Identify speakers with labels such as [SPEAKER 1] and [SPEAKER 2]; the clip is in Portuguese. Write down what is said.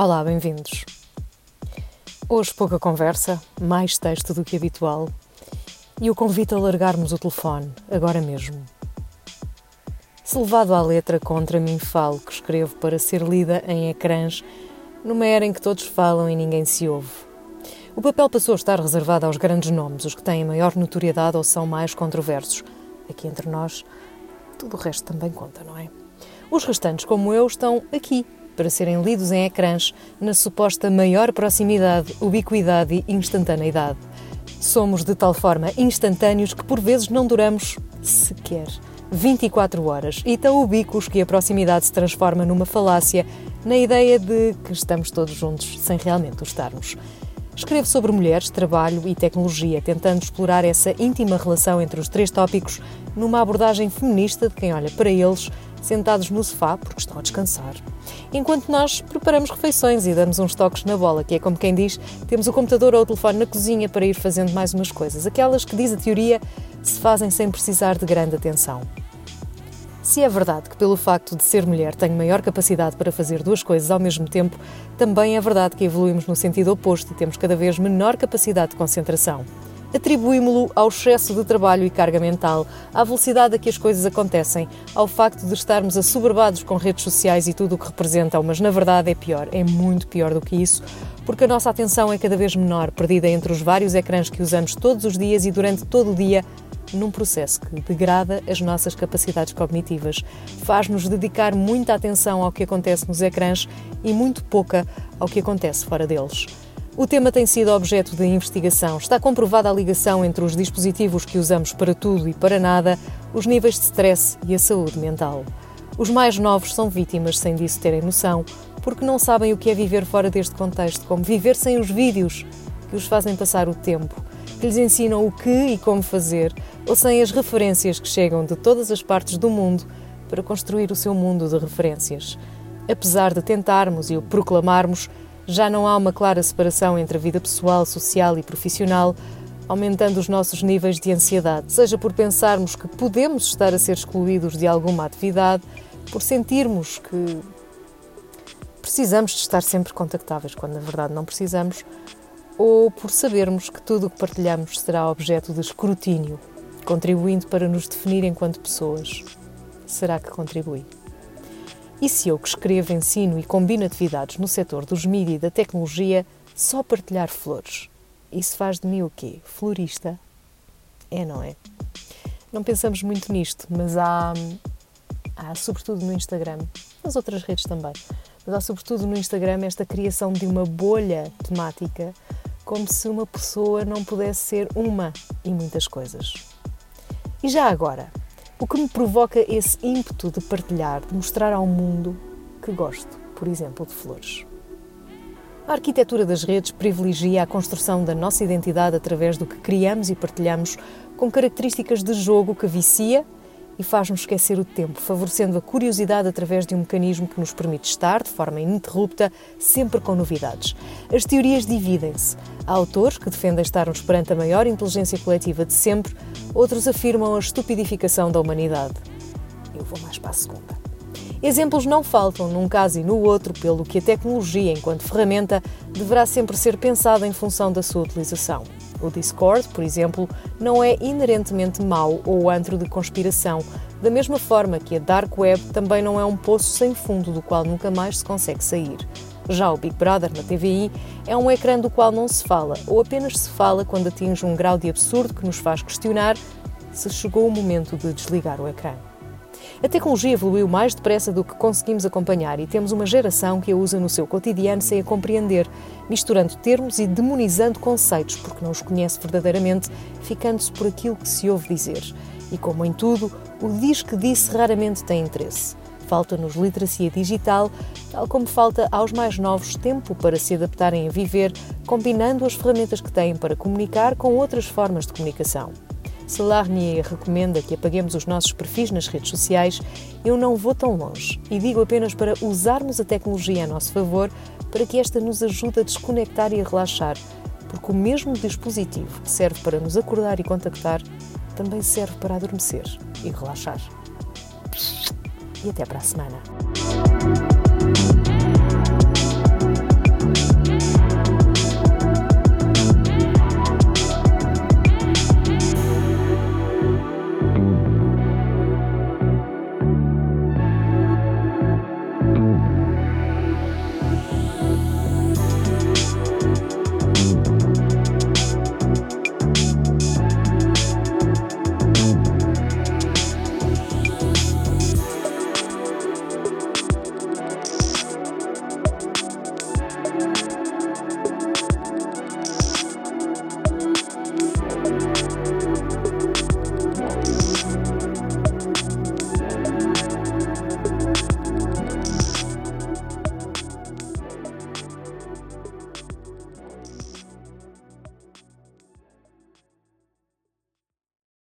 [SPEAKER 1] Olá, bem-vindos. Hoje pouca conversa, mais texto do que habitual e o convite a largarmos o telefone, agora mesmo. Se levado à letra contra mim falo que escrevo para ser lida em ecrãs numa era em que todos falam e ninguém se ouve. O papel passou a estar reservado aos grandes nomes, os que têm maior notoriedade ou são mais controversos. Aqui entre nós, tudo o resto também conta, não é? Os restantes, como eu, estão aqui, para serem lidos em ecrãs na suposta maior proximidade, ubiquidade e instantaneidade. Somos de tal forma instantâneos que por vezes não duramos sequer 24 horas e tão ubíquos que a proximidade se transforma numa falácia na ideia de que estamos todos juntos sem realmente o estarmos. Escrevo sobre mulheres, trabalho e tecnologia, tentando explorar essa íntima relação entre os três tópicos numa abordagem feminista de quem olha para eles sentados no sofá porque estão a descansar. Enquanto nós preparamos refeições e damos uns toques na bola, que é como quem diz, temos o computador ou o telefone na cozinha para ir fazendo mais umas coisas, aquelas que, diz a teoria, se fazem sem precisar de grande atenção. Se é verdade que, pelo facto de ser mulher, tenho maior capacidade para fazer duas coisas ao mesmo tempo, também é verdade que evoluímos no sentido oposto e temos cada vez menor capacidade de concentração atribuímo-lo ao excesso de trabalho e carga mental, à velocidade a que as coisas acontecem, ao facto de estarmos assoberbados com redes sociais e tudo o que representam, mas na verdade é pior, é muito pior do que isso, porque a nossa atenção é cada vez menor, perdida entre os vários ecrãs que usamos todos os dias e durante todo o dia, num processo que degrada as nossas capacidades cognitivas, faz-nos dedicar muita atenção ao que acontece nos ecrãs e muito pouca ao que acontece fora deles. O tema tem sido objeto de investigação. Está comprovada a ligação entre os dispositivos que usamos para tudo e para nada, os níveis de stress e a saúde mental. Os mais novos são vítimas sem disso terem noção, porque não sabem o que é viver fora deste contexto, como viver sem os vídeos que os fazem passar o tempo, que lhes ensinam o que e como fazer, ou sem as referências que chegam de todas as partes do mundo para construir o seu mundo de referências. Apesar de tentarmos e o proclamarmos, já não há uma clara separação entre a vida pessoal, social e profissional, aumentando os nossos níveis de ansiedade, seja por pensarmos que podemos estar a ser excluídos de alguma atividade, por sentirmos que precisamos de estar sempre contactáveis, quando na verdade não precisamos, ou por sabermos que tudo o que partilhamos será objeto de escrutínio, contribuindo para nos definir enquanto pessoas. Será que contribui? E se eu que escrevo, ensino e combino atividades no setor dos mídias e da tecnologia só partilhar flores? Isso faz de mim o quê? Florista? É, não é? Não pensamos muito nisto, mas há, há sobretudo no Instagram, nas outras redes também, mas há sobretudo no Instagram esta criação de uma bolha temática, como se uma pessoa não pudesse ser uma e muitas coisas. E já agora, o que me provoca esse ímpeto de partilhar, de mostrar ao mundo que gosto, por exemplo, de flores. A arquitetura das redes privilegia a construção da nossa identidade através do que criamos e partilhamos, com características de jogo que vicia e faz-nos esquecer o tempo, favorecendo a curiosidade através de um mecanismo que nos permite estar, de forma ininterrupta, sempre com novidades. As teorias dividem-se. Há autores que defendem estarmos perante a maior inteligência coletiva de sempre, outros afirmam a estupidificação da humanidade. Eu vou mais para a segunda. Exemplos não faltam num caso e no outro, pelo que a tecnologia, enquanto ferramenta, deverá sempre ser pensada em função da sua utilização. O Discord, por exemplo, não é inerentemente mau ou antro de conspiração, da mesma forma que a Dark Web também não é um poço sem fundo do qual nunca mais se consegue sair. Já o Big Brother na TVI é um ecrã do qual não se fala, ou apenas se fala quando atinge um grau de absurdo que nos faz questionar se chegou o momento de desligar o ecrã. A tecnologia evoluiu mais depressa do que conseguimos acompanhar e temos uma geração que a usa no seu cotidiano sem a compreender, misturando termos e demonizando conceitos porque não os conhece verdadeiramente, ficando-se por aquilo que se ouve dizer. E como em tudo, o diz que disse raramente tem interesse. Falta-nos literacia digital, tal como falta aos mais novos tempo para se adaptarem a viver, combinando as ferramentas que têm para comunicar com outras formas de comunicação. Se Larnier recomenda que apaguemos os nossos perfis nas redes sociais, eu não vou tão longe e digo apenas para usarmos a tecnologia a nosso favor para que esta nos ajude a desconectar e a relaxar, porque o mesmo dispositivo que serve para nos acordar e contactar também serve para adormecer e relaxar. E até para a semana.